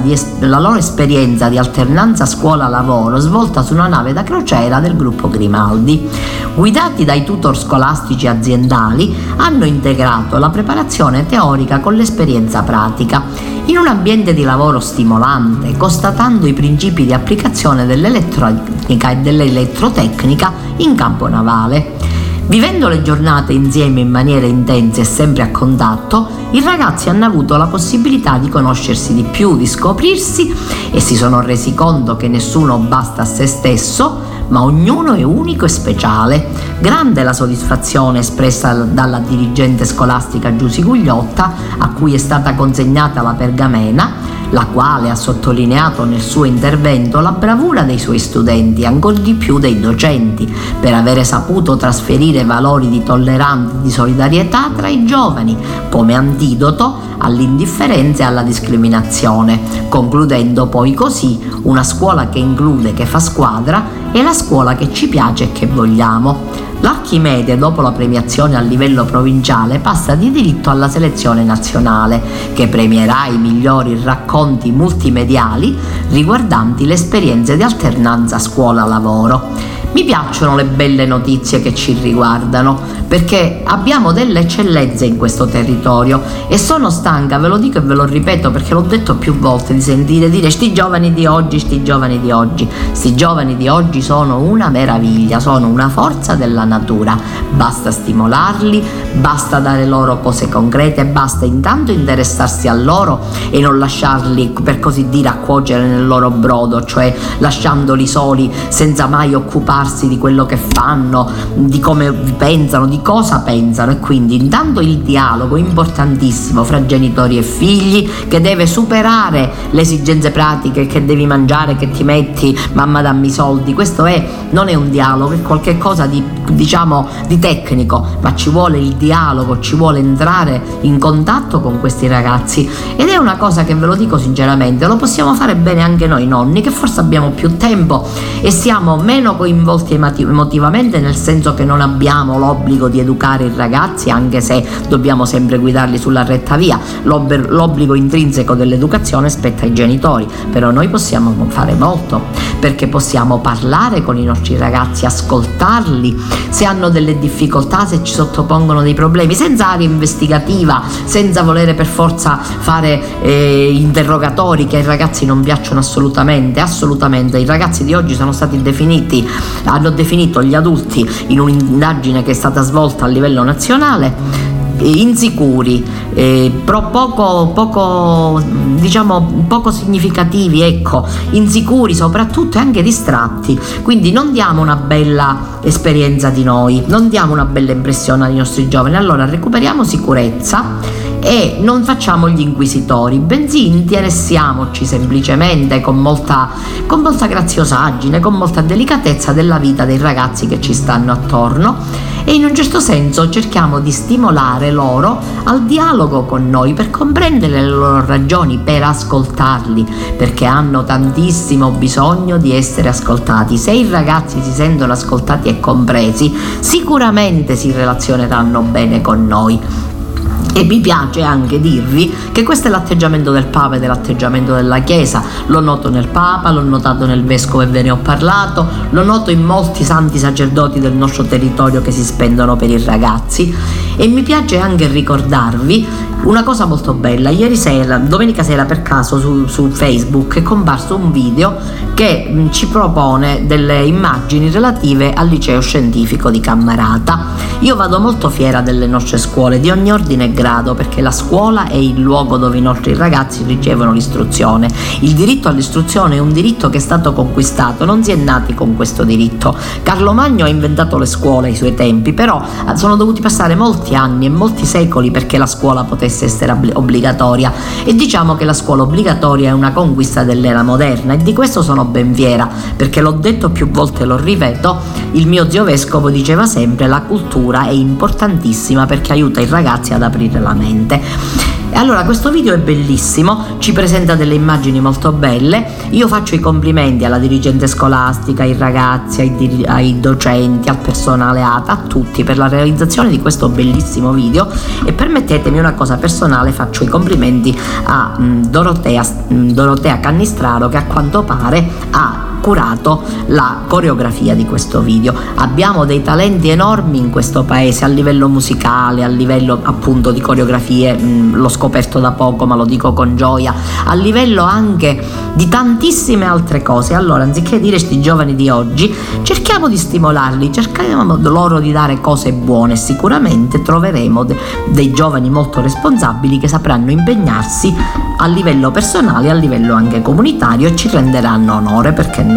di la loro esperienza di alternanza scuola-lavoro svolta su una nave da crociera del gruppo Grimaldi. Guidati dai tutor scolastici aziendali, hanno integrato la preparazione teorica con l'esperienza pratica in un ambiente di lavoro stimolante, constatando i principi di applicazione dell'elettronica e dell'elettrotecnica in campo navale. Vivendo le giornate insieme in maniera intensa e sempre a contatto, i ragazzi hanno avuto la possibilità di conoscersi di più, di scoprirsi e si sono resi conto che nessuno basta a se stesso, ma ognuno è unico e speciale. Grande la soddisfazione espressa dalla dirigente scolastica Giusy Gugliotta, a cui è stata consegnata la pergamena, la quale ha sottolineato nel suo intervento la bravura dei suoi studenti, ancor di più dei docenti, per avere saputo trasferire valori di tolleranza e di solidarietà tra i giovani, come antidoto all'indifferenza e alla discriminazione, concludendo poi così una scuola che include, che fa squadra, è la scuola che ci piace e che vogliamo. L'Archimede, dopo la premiazione a livello provinciale, passa di diritto alla selezione nazionale, che premierà i migliori racconti multimediali riguardanti le esperienze di alternanza scuola-lavoro. Mi piacciono le belle notizie che ci riguardano perché abbiamo delle eccellenze in questo territorio e sono stanca, ve lo dico e ve lo ripeto perché l'ho detto più volte di sentire dire sti giovani di oggi, sti giovani di oggi. Sti giovani di oggi sono una meraviglia, sono una forza della natura. Basta stimolarli, basta dare loro cose concrete, basta intanto interessarsi a loro e non lasciarli per così dire a cuocere nel loro brodo, cioè lasciandoli soli senza mai occuparsi di quello che fanno, di come pensano, di cosa pensano. E quindi intanto il dialogo importantissimo fra genitori e figli che deve superare le esigenze pratiche che devi mangiare, che ti metti, mamma dammi i soldi, questo è, non è un dialogo, è qualcosa di diciamo di tecnico, ma ci vuole il dialogo, ci vuole entrare in contatto con questi ragazzi. Ed è una cosa che ve lo dico sinceramente, lo possiamo fare bene anche noi nonni che forse abbiamo più tempo e siamo meno coinvolti emotivamente nel senso che non abbiamo l'obbligo di educare i ragazzi anche se dobbiamo sempre guidarli sulla retta via, l'obbligo intrinseco dell'educazione spetta ai genitori, però noi possiamo fare molto perché possiamo parlare con i nostri ragazzi, ascoltarli, se hanno delle difficoltà, se ci sottopongono dei problemi, senza aria investigativa, senza volere per forza fare eh, interrogatori che ai ragazzi non piacciono assolutamente, assolutamente. I ragazzi di oggi sono stati definiti, hanno definito gli adulti in un'indagine che è stata svolta a livello nazionale insicuri, eh, poco, poco, diciamo, poco significativi, ecco, insicuri soprattutto e anche distratti. Quindi non diamo una bella esperienza di noi, non diamo una bella impressione ai nostri giovani. Allora recuperiamo sicurezza e non facciamo gli inquisitori, bensì interessiamoci semplicemente con molta, con molta graziosaggine, con molta delicatezza della vita dei ragazzi che ci stanno attorno e in un certo senso cerchiamo di stimolare loro al dialogo con noi per comprendere le loro ragioni, per ascoltarli, perché hanno tantissimo bisogno di essere ascoltati. Se i ragazzi si sentono ascoltati e compresi, sicuramente si relazioneranno bene con noi. E mi piace anche dirvi che questo è l'atteggiamento del Papa ed è l'atteggiamento della Chiesa. Lo noto nel Papa, l'ho notato nel Vescovo e ve ne ho parlato, lo noto in molti santi sacerdoti del nostro territorio che si spendono per i ragazzi. E mi piace anche ricordarvi una cosa molto bella. Ieri sera, domenica sera per caso su, su Facebook è comparso un video che mh, ci propone delle immagini relative al liceo scientifico di Cammarata. Io vado molto fiera delle nostre scuole di ogni ordine e grado perché la scuola è il luogo dove i nostri ragazzi ricevono l'istruzione. Il diritto all'istruzione è un diritto che è stato conquistato, non si è nati con questo diritto. Carlo Magno ha inventato le scuole ai suoi tempi, però sono dovuti passare molti molti anni e molti secoli perché la scuola potesse essere obbligatoria e diciamo che la scuola obbligatoria è una conquista dell'era moderna e di questo sono ben fiera perché l'ho detto più volte, lo ripeto, il mio zio vescovo diceva sempre la cultura è importantissima perché aiuta i ragazzi ad aprire la mente. Allora questo video è bellissimo, ci presenta delle immagini molto belle, io faccio i complimenti alla dirigente scolastica, ai ragazzi, ai, dir- ai docenti, al personale ATA, a tutti per la realizzazione di questo bellissimo video. E permettetemi una cosa personale, faccio i complimenti a mh, Dorotea, mh, Dorotea Cannistraro che a quanto pare ha curato la coreografia di questo video. Abbiamo dei talenti enormi in questo paese a livello musicale, a livello appunto di coreografie, mh, mm, l'ho scoperto da poco ma lo dico con gioia, a livello anche di tantissime altre cose. Allora, anziché dire questi giovani di oggi, cerchiamo di stimolarli, cerchiamo loro di dare cose buone. Sicuramente troveremo de- dei giovani molto responsabili che sapranno impegnarsi a livello personale a livello anche comunitario e ci renderanno onore perché no,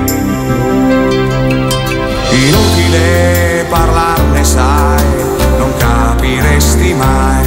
Inutile parlarne sai, non capiresti mai.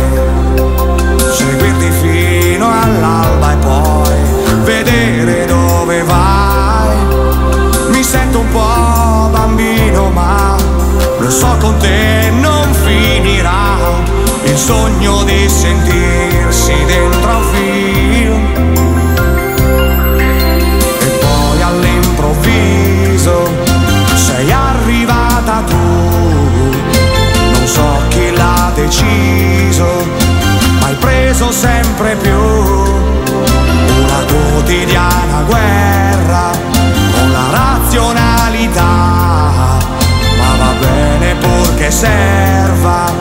Purché serva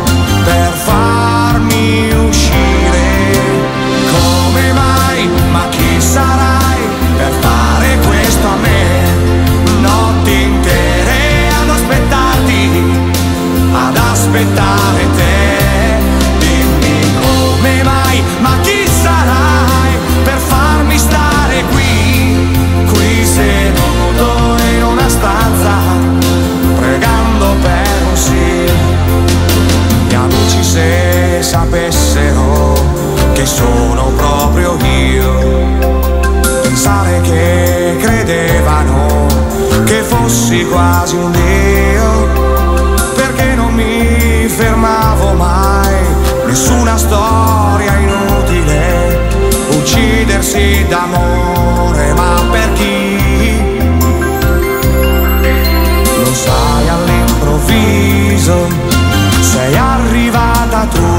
per farmi uscire. Come mai? Ma chi sarai per fare questo a me? Notti intere ad aspettarti ad aspettare sapessero che sono proprio io, pensare che credevano che fossi quasi un dio fermavo mai, nessuna storia inutile, uccidersi d'amore, ma per chi? Lo sai all'improvviso, sei arrivata tu, non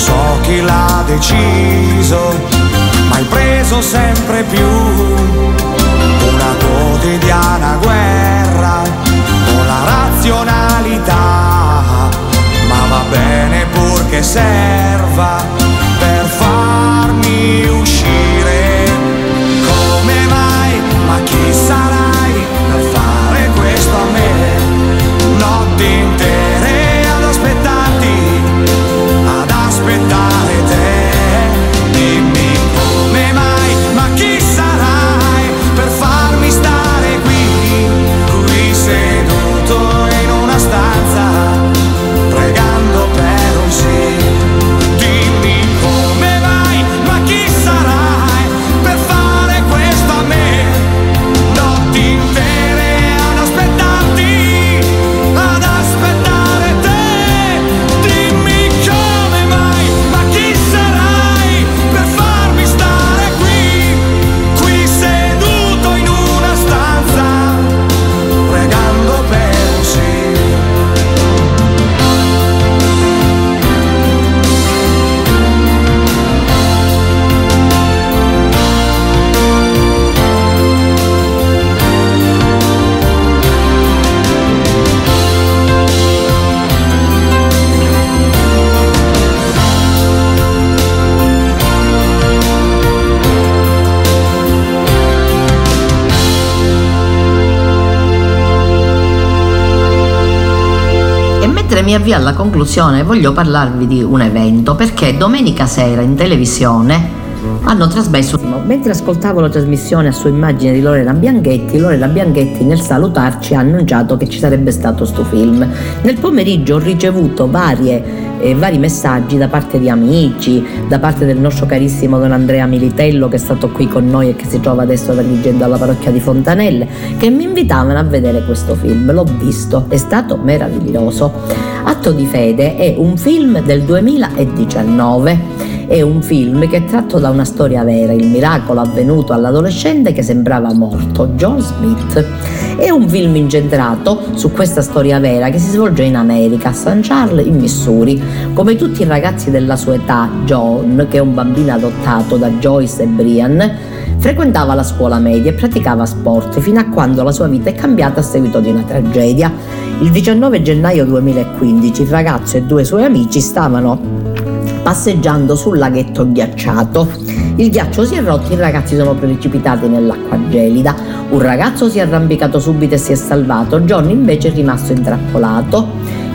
so chi l'ha deciso, ma hai preso sempre più una quotidiana guerra con la razionalità va bene purché serva per farmi uscire. Come mai? Ma chi sarai mi avvio alla conclusione, voglio parlarvi di un evento perché domenica sera in televisione hanno trasmesso. Mentre ascoltavo la trasmissione a sua immagine di Lorena Bianchetti, Lorena Bianchetti nel salutarci ha annunciato che ci sarebbe stato sto film. Nel pomeriggio ho ricevuto varie eh, vari messaggi da parte di amici, da parte del nostro carissimo Don Andrea Militello che è stato qui con noi e che si trova adesso dirigendo alla parrocchia di Fontanelle, che mi invitavano a vedere questo film. L'ho visto, è stato meraviglioso. Atto di fede è un film del 2019 è un film che è tratto da una storia vera, il miracolo avvenuto all'adolescente che sembrava morto, John Smith. È un film incentrato su questa storia vera che si svolge in America, a St. Charles in Missouri. Come tutti i ragazzi della sua età, John, che è un bambino adottato da Joyce e Brian, frequentava la scuola media e praticava sport fino a quando la sua vita è cambiata a seguito di una tragedia. Il 19 gennaio 2015 il ragazzo e due suoi amici stavano passeggiando sul laghetto ghiacciato. Il ghiaccio si è rotto, i ragazzi sono precipitati nell'acqua gelida. Un ragazzo si è arrampicato subito e si è salvato, John invece è rimasto intrappolato.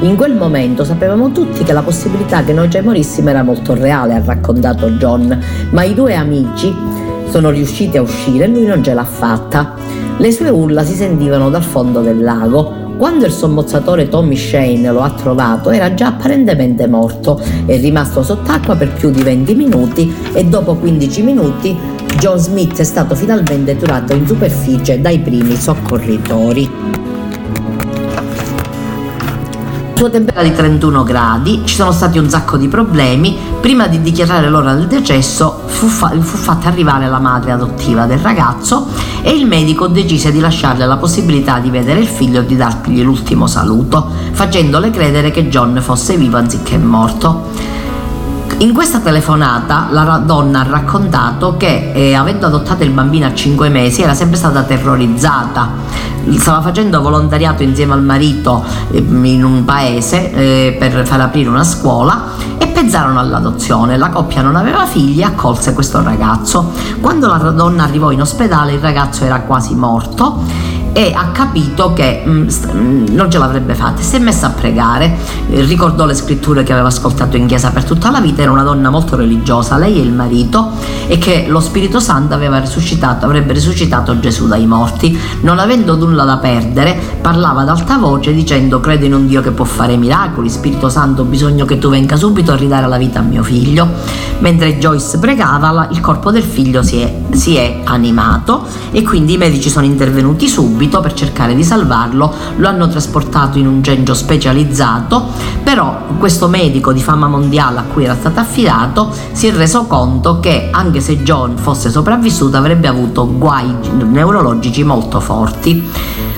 In quel momento sapevamo tutti che la possibilità che noi ci morissimo era molto reale, ha raccontato John, ma i due amici sono riusciti a uscire e lui non ce l'ha fatta. Le sue urla si sentivano dal fondo del lago. Quando il sommozzatore Tommy Shane lo ha trovato era già apparentemente morto, è rimasto sott'acqua per più di 20 minuti e dopo 15 minuti John Smith è stato finalmente turato in superficie dai primi soccorritori sua temperatura di 31 gradi, ci sono stati un sacco di problemi, prima di dichiarare l'ora del decesso fu, fa- fu fatta arrivare la madre adottiva del ragazzo e il medico decise di lasciarle la possibilità di vedere il figlio e di dargli l'ultimo saluto, facendole credere che John fosse vivo anziché morto. In questa telefonata la donna ha raccontato che eh, avendo adottato il bambino a 5 mesi era sempre stata terrorizzata, stava facendo volontariato insieme al marito eh, in un paese eh, per far aprire una scuola e pensarono all'adozione. La coppia non aveva figli e accolse questo ragazzo. Quando la donna arrivò in ospedale il ragazzo era quasi morto e ha capito che mh, mm, mm, non ce l'avrebbe fatta. Si è messa a pregare. Eh, ricordò le scritture che aveva ascoltato in chiesa per tutta la vita. Era una donna molto religiosa. Lei e il marito. E che lo Spirito Santo risuscitato avrebbe risuscitato Gesù dai morti. Non avendo nulla da perdere parlava ad alta voce dicendo credo in un Dio che può fare miracoli. Spirito Santo ho bisogno che tu venga subito a ridare la vita a mio figlio. Mentre Joyce pregava il corpo del figlio si è, si è animato. E quindi i medici sono intervenuti subito subito per cercare di salvarlo, lo hanno trasportato in un genio specializzato, però questo medico di fama mondiale a cui era stato affidato si è reso conto che anche se John fosse sopravvissuto avrebbe avuto guai neurologici molto forti.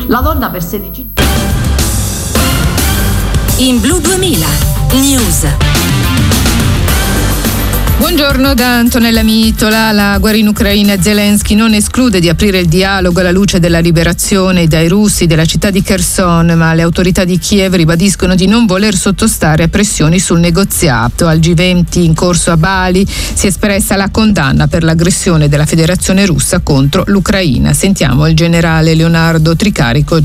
La donna per 16 In Blu 2000 News Buongiorno da Antonella Mitola. La guerra in Ucraina Zelensky non esclude di aprire il dialogo alla luce della liberazione dai russi della città di Kherson, ma le autorità di Kiev ribadiscono di non voler sottostare a pressioni sul negoziato. Al G20 in corso a Bali si è espressa la condanna per l'aggressione della Federazione russa contro l'Ucraina. Sentiamo il generale Leonardo Tricarico.